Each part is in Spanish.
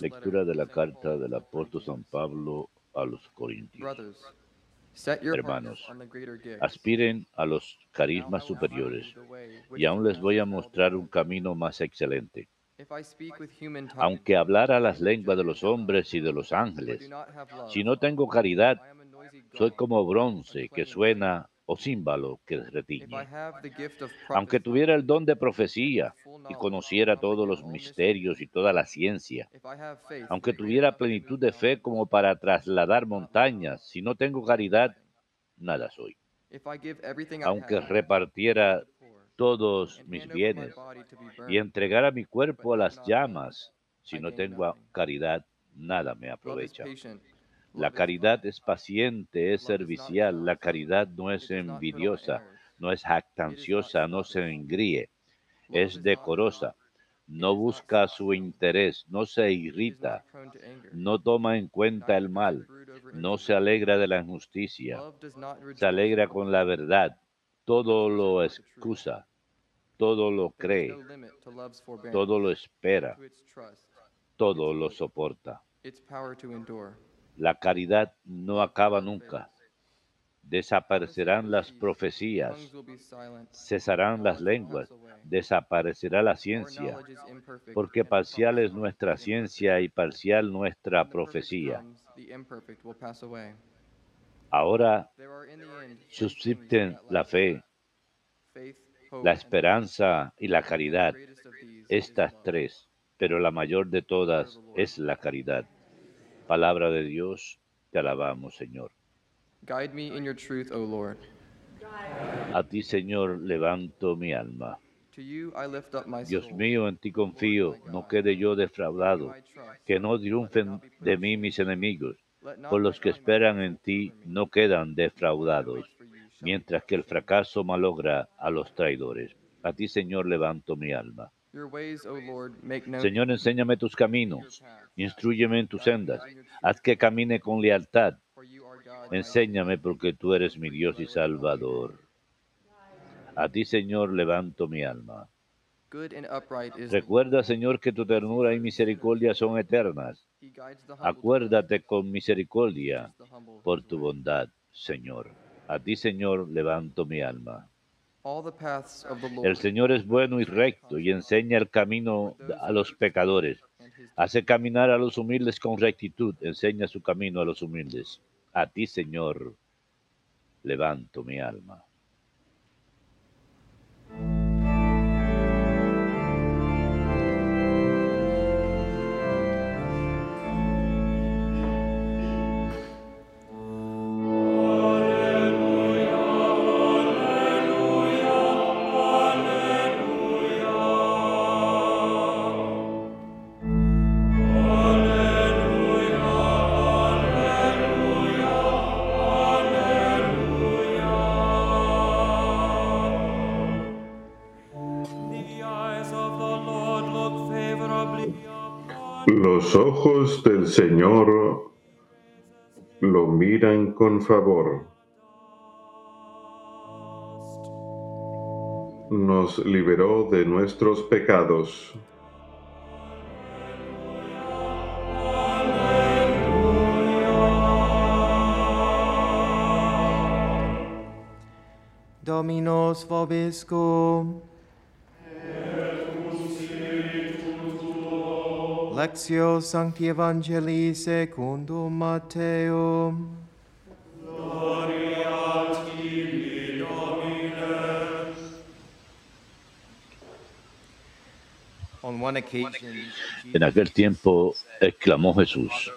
Lectura de la carta del apóstol San Pablo a los Corintios. Brothers, set your hearts Hermanos. Aspiren a los carismas superiores y aún les voy a mostrar un camino más excelente. If I speak with human tongues Aunque hablara las lenguas de los hombres y de los ángeles, si no tengo caridad, soy como bronce que suena. O címbalo que retiñe. Aunque tuviera el don de profecía y conociera todos los misterios y toda la ciencia, aunque tuviera plenitud de fe como para trasladar montañas, si no tengo caridad, nada soy. Aunque repartiera todos mis bienes y entregara mi cuerpo a las llamas, si no tengo caridad, nada me aprovecha. La caridad es paciente, es servicial, la caridad no es envidiosa, no es jactanciosa, no se engríe, es decorosa, no busca su interés, no se irrita, no toma en cuenta el mal, no se alegra de la injusticia, se alegra con la verdad, todo lo excusa, todo lo cree, todo lo espera, todo lo soporta. La caridad no acaba nunca. Desaparecerán las profecías, cesarán las lenguas, desaparecerá la ciencia, porque parcial es nuestra ciencia y parcial nuestra profecía. Ahora subsisten la fe, la esperanza y la caridad, estas tres, pero la mayor de todas es la caridad. Palabra de Dios, te alabamos, Señor. Guide me in your truth, O Lord. A ti, Señor, levanto mi alma. Dios mío, en ti confío, no quede yo defraudado, que no triunfen de mí mis enemigos, por los que esperan en ti no quedan defraudados, mientras que el fracaso malogra a los traidores. A ti, Señor, levanto mi alma. Señor, enséñame tus caminos, instruyeme en tus sendas, haz que camine con lealtad, enséñame porque tú eres mi Dios y. Salvador. A ti, Señor, levanto mi alma. Recuerda. Señor, que tu ternura y misericordia son eternas. Acuérdate con misericordia por tu bondad, Señor. A ti, Señor, levanto mi alma. El Señor es bueno y recto y enseña el camino a los pecadores. Hace caminar a los humildes con rectitud, enseña su camino a los humildes. A ti, Señor, levanto mi alma. Los ojos del Señor lo miran con favor. Nos liberó de nuestros pecados. Dominos vobiscum. Sancti occasion, En aquel tiempo exclamó Jesús,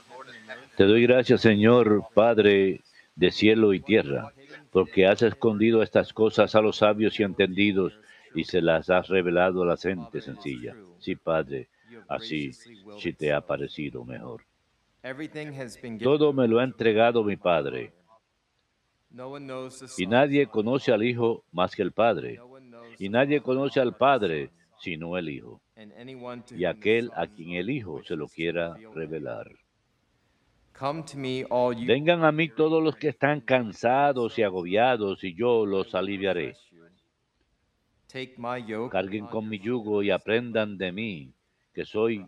Te doy gracias, Señor, Padre de cielo y tierra, porque has escondido estas cosas a los sabios y entendidos y se las has revelado a la gente sencilla. Sí, Padre, así sí te ha parecido mejor. Todo me lo ha entregado mi Padre, y nadie conoce al Hijo más que el Padre, y nadie conoce al Padre sino el Hijo, y aquel a quien el Hijo se lo quiera revelar. Vengan a mí todos los que están cansados y agobiados, y yo los aliviaré. Carguen con mi yugo y aprendan de mí, que soy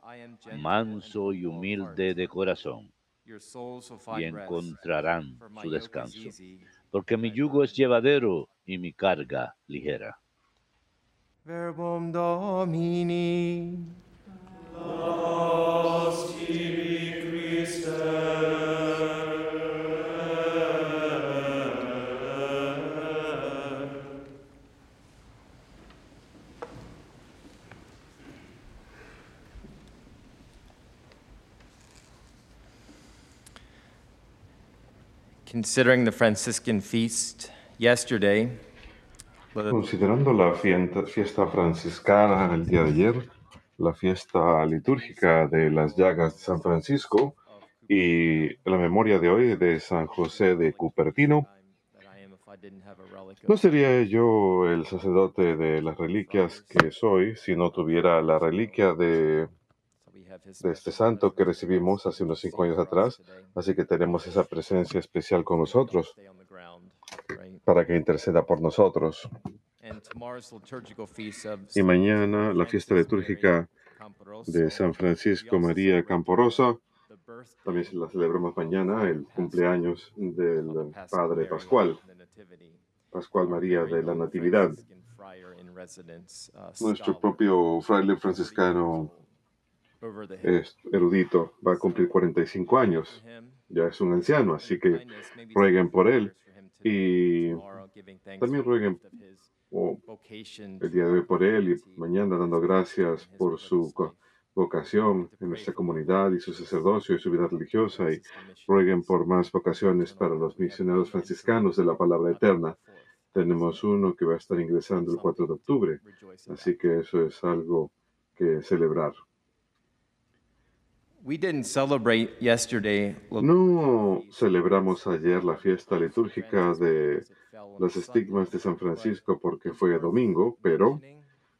manso y humilde de corazón, y encontrarán su descanso, porque mi yugo es llevadero y mi carga ligera. Verbum Domini. Considering the Franciscan feast yesterday, Considerando la fienta- fiesta franciscana el día de ayer, la fiesta litúrgica de las llagas de San Francisco y la memoria de hoy de San José de Cupertino, no sería yo el sacerdote de las reliquias que soy si no tuviera la reliquia de, de este santo que recibimos hace unos cinco años atrás, así que tenemos esa presencia especial con nosotros para que interceda por nosotros. And tomorrow's liturgical feast of Y mañana la fiesta litúrgica de San Francisco María Camporosa. También la celebramos mañana, el cumpleaños del Padre Pascual, Pascual María de la Natividad. uh, Nuestro propio fraile franciscano es erudito, va a cumplir 45 años, ya es un anciano, así que rueguen por él. y también rueguen o el día de hoy por él y mañana dando gracias por su vocación en nuestra comunidad y su sacerdocio y su vida religiosa. Y rueguen por más vocaciones para los misioneros franciscanos de la palabra eterna. Tenemos uno que va a estar ingresando el 4 de octubre, así que eso es algo que celebrar. No celebramos ayer la fiesta litúrgica de los estigmas de San Francisco porque fue domingo, pero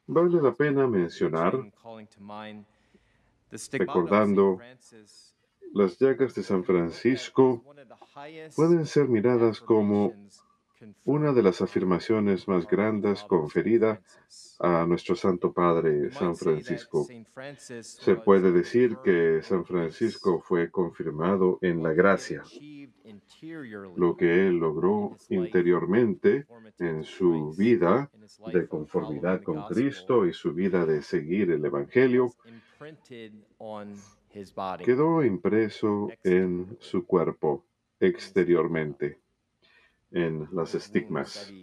vale la pena mencionar recordando las llagas de San Francisco pueden ser miradas como una de las afirmaciones más grandes conferida a nuestro Santo Padre San Francisco. Se puede decir que San Francisco fue confirmado en la gracia, lo que él logró interiormente en su vida de conformidad con Cristo y su vida de seguir el Evangelio quedó impreso en su cuerpo exteriormente, en las estigmas,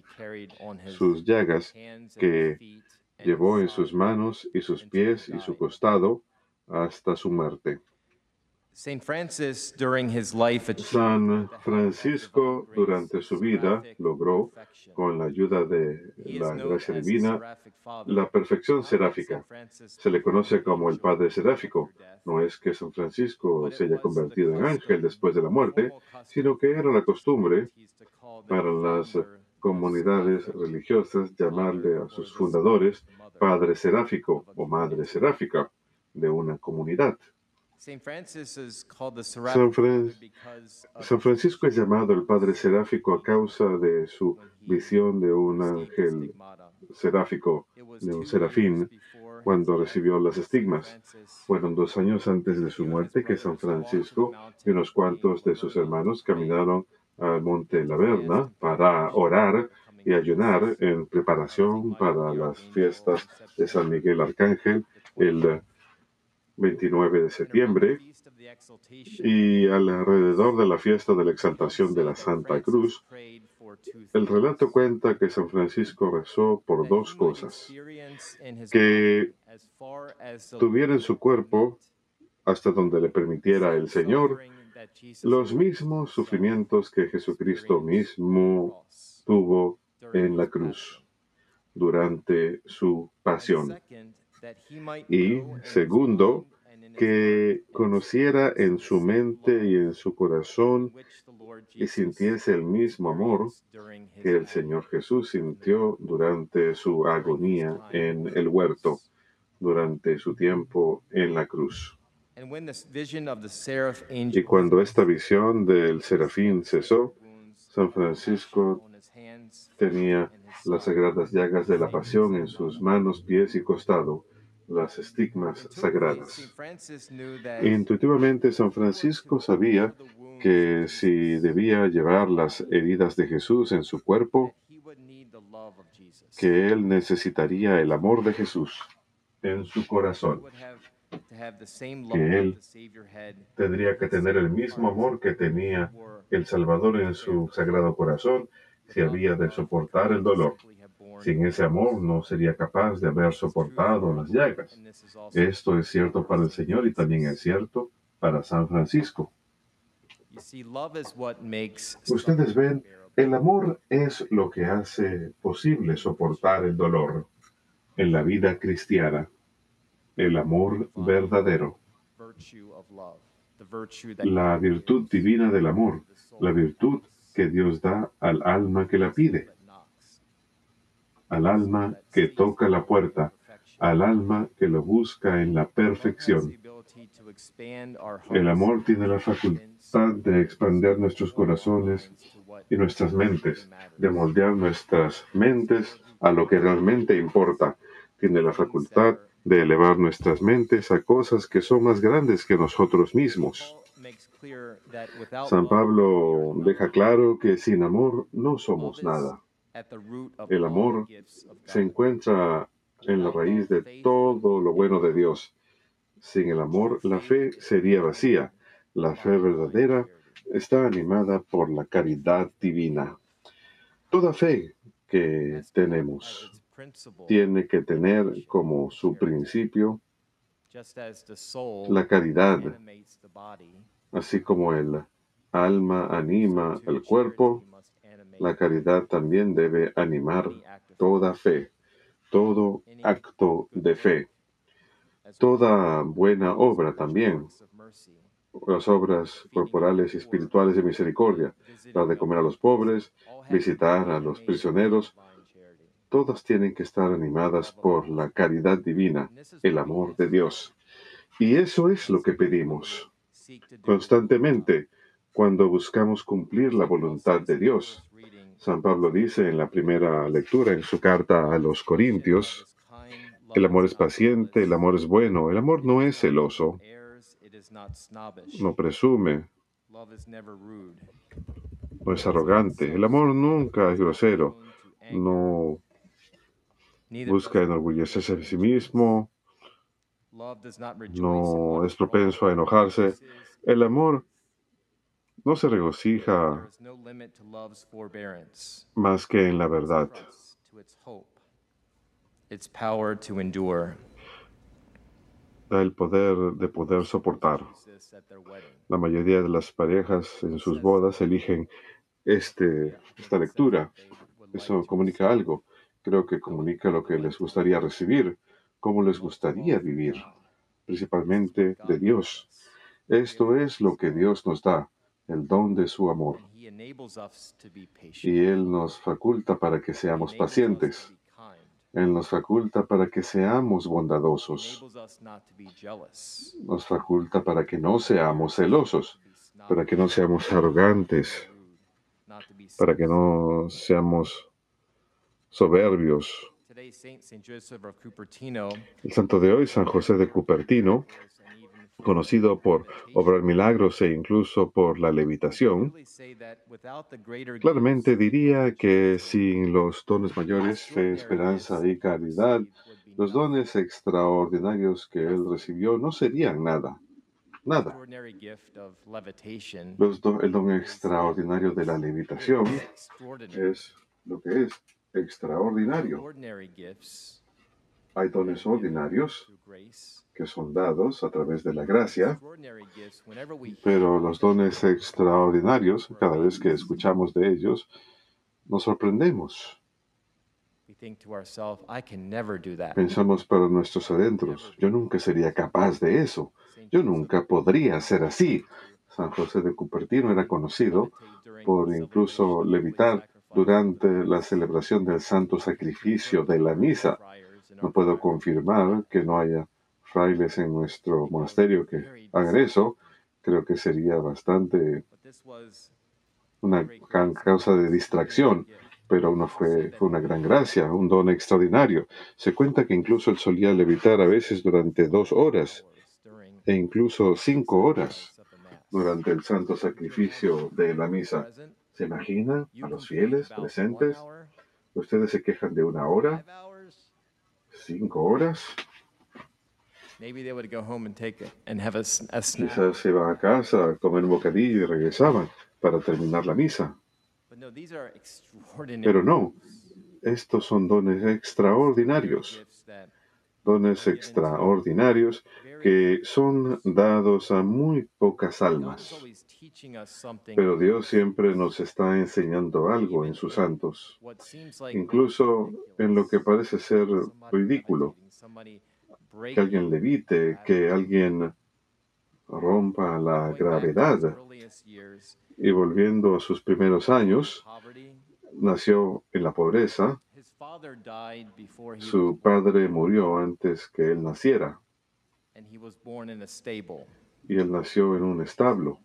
sus llagas que llevó en sus manos y sus pies y su costado hasta su muerte. San Francisco durante su vida logró, con la ayuda de la gracia divina, la perfección seráfica. Se le conoce como el Padre Seráfico. No es que San Francisco se haya convertido en ángel después de la muerte, sino que era la costumbre para las comunidades religiosas llamarle a sus fundadores Padre Seráfico o Madre Seráfica de una comunidad. San, San, Fran- San Francisco es llamado el Padre Seráfico a causa de su visión de un ángel seráfico, de un serafín, cuando recibió las estigmas. Fueron dos años antes de su muerte que San Francisco y unos cuantos de sus hermanos caminaron al monte Laverna para orar y ayunar en preparación para las fiestas de San Miguel Arcángel el 29 de septiembre y alrededor de la fiesta de la exaltación de la Santa Cruz, el relato cuenta que San Francisco rezó por dos cosas, que tuviera en su cuerpo, hasta donde le permitiera el Señor, los mismos sufrimientos que Jesucristo mismo tuvo en la cruz durante su pasión. Y segundo, que conociera en su mente y en su corazón y sintiese el mismo amor que el Señor Jesús sintió durante su agonía en el huerto, durante su tiempo en la cruz. Y cuando esta visión del serafín cesó, San Francisco tenía las sagradas llagas de la pasión en sus manos, pies y costado, las estigmas sagradas. Intuitivamente, San Francisco sabía que si debía llevar las heridas de Jesús en su cuerpo, que él necesitaría el amor de Jesús en su corazón, que él tendría que tener el mismo amor que tenía el Salvador en su sagrado corazón si había de soportar el dolor. Sin ese amor no sería capaz de haber soportado las llagas. Esto es cierto para el Señor y también es cierto para San Francisco. Ustedes ven, el amor es lo que hace posible soportar el dolor en la vida cristiana. El amor verdadero. La virtud divina del amor. La virtud que Dios da al alma que la pide. Al alma que toca la puerta. Al alma que lo busca en la perfección. El amor tiene la facultad de expandir nuestros corazones y nuestras mentes, de moldear nuestras mentes a lo que realmente importa. Tiene la facultad de elevar nuestras mentes a cosas que son más grandes que nosotros mismos. San Pablo deja claro que sin amor no somos nada. El amor se encuentra en la raíz de todo lo bueno de Dios. Sin el amor, la fe sería vacía. La fe verdadera está animada por la caridad divina. Toda fe que tenemos tiene que tener como su principio la caridad, así como el alma anima el cuerpo, la caridad también debe animar toda fe, todo acto de fe, toda buena obra también, las obras corporales y espirituales de misericordia, la de comer a los pobres, visitar a los prisioneros, todas tienen que estar animadas por la caridad divina, el amor de Dios. Y eso es lo que pedimos constantemente cuando buscamos cumplir la voluntad de Dios. San Pablo dice en la primera lectura en su carta a los Corintios, el amor es paciente, el amor es bueno, el amor no es celoso, no presume, no es arrogante, el amor nunca es grosero, no busca enorgullecerse de sí mismo, no es propenso a enojarse. El amor no se regocija más que en la verdad. Da el poder de poder soportar. La mayoría de las parejas en sus bodas eligen este, esta lectura. Eso comunica algo. Creo que comunica lo que les gustaría recibir, cómo les gustaría vivir, principalmente de Dios. Esto es lo que Dios nos da, el don de su amor. Y Él nos faculta para que seamos pacientes. Él nos faculta para que seamos bondadosos. Nos faculta para que no seamos celosos, para que no seamos arrogantes, para que no seamos soberbios. El santo de hoy, San José de Cupertino, conocido por obrar milagros e incluso por la levitación, claramente diría que sin los dones mayores, fe, esperanza y caridad, los dones extraordinarios que él recibió no serían nada. Nada. el don extraordinario de la levitación es lo que es extraordinario. Hay dones ordinarios que son dados a través de la gracia, pero los dones extraordinarios, cada vez que escuchamos de ellos, nos sorprendemos. Pensamos para nuestros adentros, yo nunca sería capaz de eso, yo nunca podría ser así. San José de Cupertino era conocido por incluso levitar durante la celebración del santo sacrificio de la misa. No puedo confirmar que no haya frailes en nuestro monasterio que hagan eso. Creo que sería bastante una causa de distracción. pero no fue, fue una gran gracia, un don extraordinario. Se cuenta que incluso él solía levitar a veces durante dos horas e incluso cinco horas durante el santo sacrificio de la misa. ¿Se imagina a los fieles presentes? Ustedes se quejan de una hora, cinco horas. Quizás se iban a casa a comer un bocadillo y regresaban para terminar la misa. Pero no, estos son dones extraordinarios, dones extraordinarios que son dados a muy pocas almas. Pero Dios siempre nos está enseñando algo en sus santos, incluso en lo que parece ser ridículo. Que alguien levite, que alguien rompa la gravedad. Y volviendo a sus primeros años, nació en la pobreza. Su padre murió antes que él naciera. Y él nació en un establo.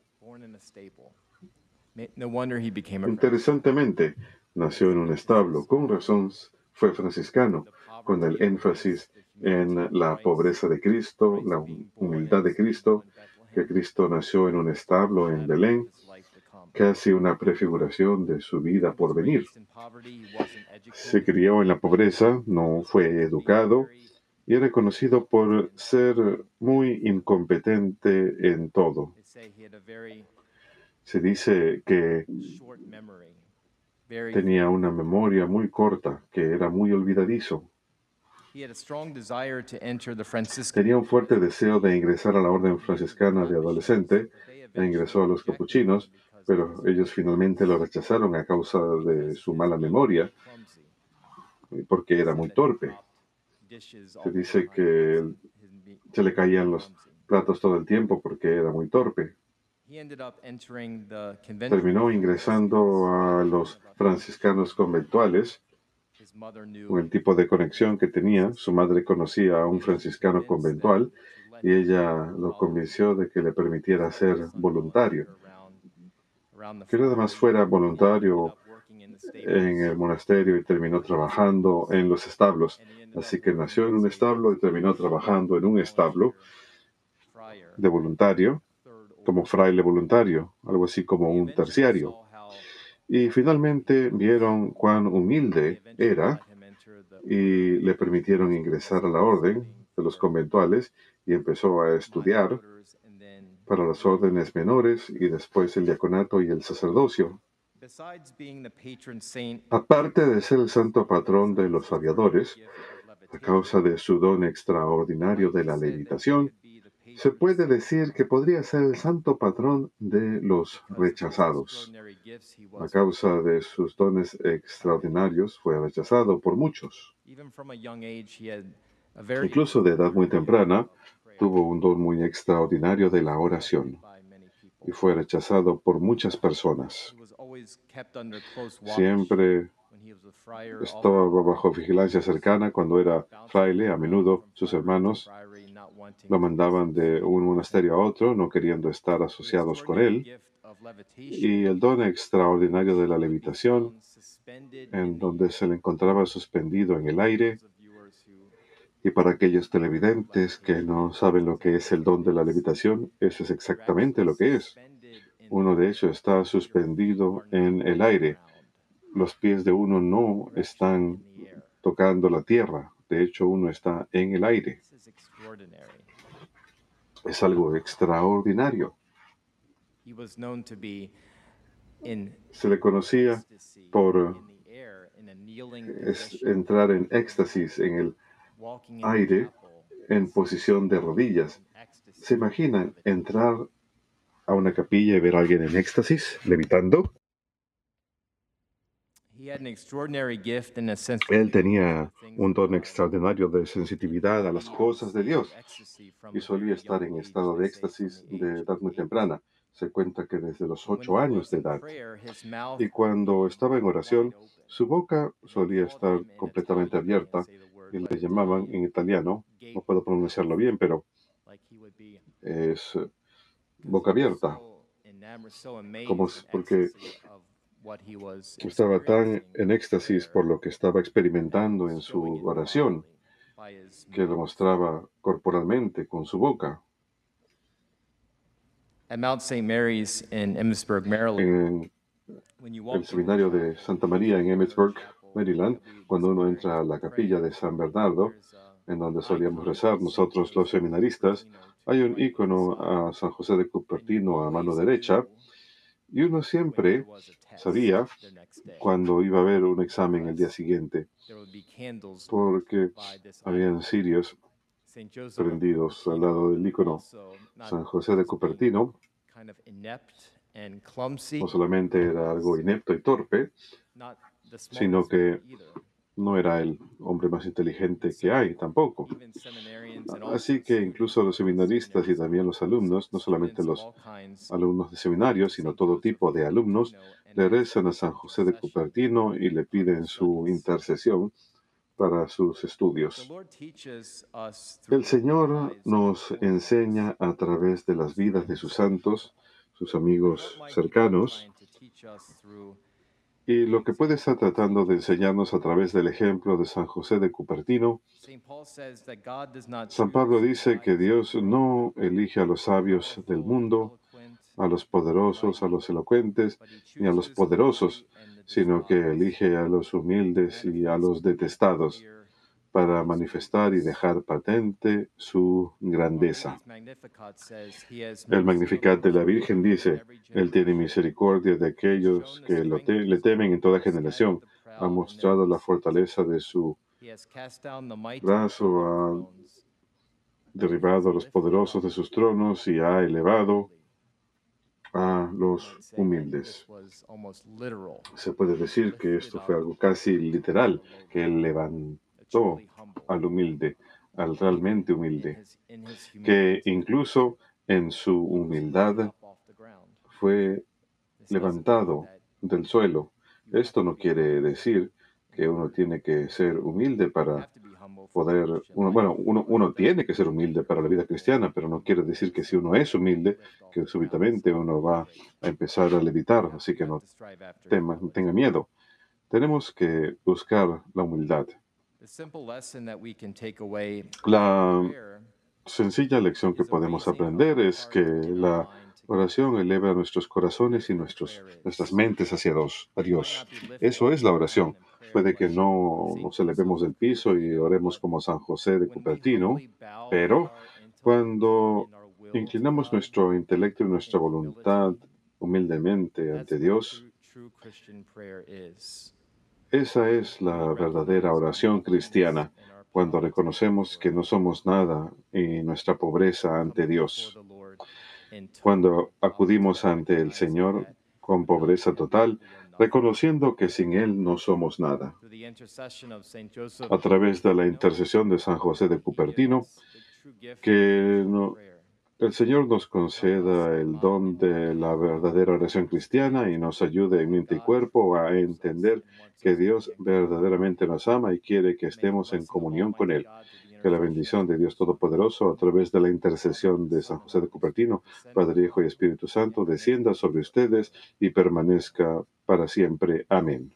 Interesantemente, nació en un establo. Con razón fue franciscano, con el énfasis en la pobreza de Cristo, la humildad de Cristo, que Cristo nació en un establo en Belén, casi una prefiguración de su vida por venir. Se crió en la pobreza, no fue educado y era conocido por ser muy incompetente en todo. Se dice que tenía una memoria muy corta, que era muy olvidadizo. Tenía un fuerte deseo de ingresar a la orden franciscana de adolescente e ingresó a los capuchinos, pero ellos finalmente lo rechazaron a causa de su mala memoria, porque era muy torpe. Se dice que se le caían los platos todo el tiempo porque era muy torpe. Terminó ingresando a los franciscanos conventuales con el tipo de conexión que tenía. Su madre conocía a un franciscano conventual y ella lo convenció de que le permitiera ser voluntario. Que nada más fuera voluntario en el monasterio y terminó trabajando en los establos. Así que nació en un establo y terminó trabajando en un establo de voluntario, como fraile voluntario, algo así como un terciario. Y finalmente vieron cuán humilde era y le permitieron ingresar a la orden de los conventuales y empezó a estudiar para las órdenes menores y después el diaconato y el sacerdocio. Aparte de ser el santo patrón de los aviadores, a causa de su don extraordinario de la levitación, se puede decir que podría ser el santo patrón de los rechazados. A causa de sus dones extraordinarios fue rechazado por muchos. Incluso de edad muy temprana, tuvo un don muy extraordinario de la oración y fue rechazado por muchas personas. Siempre estaba bajo vigilancia cercana cuando era fraile. A menudo sus hermanos lo mandaban de un monasterio a otro, no queriendo estar asociados con él. Y el don extraordinario de la levitación, en donde se le encontraba suspendido en el aire. Y para aquellos televidentes que no saben lo que es el don de la levitación, eso es exactamente lo que es. Uno de ellos está suspendido en el aire. Los pies de uno no están tocando la tierra. De hecho, uno está en el aire. Es algo extraordinario. Se le conocía por entrar en éxtasis en el aire en posición de rodillas. ¿Se imaginan entrar a una capilla y ver a alguien en éxtasis, levitando? Él tenía un don extraordinario de sensitividad a las cosas de Dios. y solía estar en estado de éxtasis de edad muy temprana. Se cuenta que desde los ocho años de edad. Y cuando estaba en oración, su boca solía estar completamente abierta y le llamaban en italiano, no puedo pronunciarlo bien, pero es boca abierta, como porque Estaba tan en éxtasis por lo que estaba experimentando en su oración que lo mostraba corporalmente con su boca. At Mount St. Mary's in Emmitsburg, Maryland, En el seminario de Santa María en Emmitsburg, Maryland, cuando uno entra a la capilla de San Bernardo, en donde solíamos rezar nosotros los seminaristas, hay un icono a San José de Cupertino a mano derecha, y uno siempre sabía cuando iba a haber un examen el día siguiente, porque habían cirios prendidos al lado del icono San José de Cupertino. No solamente era algo inepto y torpe, sino que no era el hombre más inteligente que hay tampoco. Así que incluso los seminaristas y también los alumnos, no solamente los alumnos de seminario, sino todo tipo de alumnos, le rezan a San José de Cupertino y le piden su intercesión para sus estudios. El Señor nos enseña a través de las vidas de sus santos, sus amigos cercanos, y lo que puede estar tratando de enseñarnos a través del ejemplo de San José de Cupertino, San Pablo dice que Dios no elige a los sabios del mundo, a los poderosos, a los elocuentes, ni a los poderosos, sino que elige a los humildes y a los detestados para manifestar y dejar patente su grandeza. El Magnificat de la Virgen dice, Él tiene misericordia de aquellos que lo te- le temen en toda generación. Ha mostrado la fortaleza de su brazo, ha derribado a los poderosos de sus tronos y ha elevado a los humildes. Se puede decir que esto fue algo casi literal, que Él levantó al humilde, al realmente humilde, que incluso en su humildad fue levantado del suelo. Esto no quiere decir que uno tiene que ser humilde para poder, uno, bueno, uno, uno tiene que ser humilde para la vida cristiana, pero no quiere decir que si uno es humilde, que súbitamente uno va a empezar a levitar, así que no tema- tenga miedo. Tenemos que buscar la humildad. La sencilla lección que podemos aprender es que la oración eleva nuestros corazones y nuestros, nuestras mentes hacia Dios, a Dios. Eso es la oración. Puede que no nos elevemos del piso y oremos como San José de Cupertino, pero cuando inclinamos nuestro intelecto y nuestra voluntad humildemente ante Dios, esa es la verdadera oración cristiana, cuando reconocemos que no somos nada y nuestra pobreza ante Dios. Cuando acudimos ante el Señor con pobreza total, reconociendo que sin Él no somos nada. A través de la intercesión de San José de Cupertino, que no- el Señor nos conceda el don de la verdadera oración cristiana y nos ayude en mente y cuerpo a entender que Dios verdaderamente nos ama y quiere que estemos en comunión con Él. Que la bendición de Dios Todopoderoso, a través de la intercesión de San José de Cupertino, Padre, Hijo y Espíritu Santo, descienda sobre ustedes y permanezca para siempre. Amén.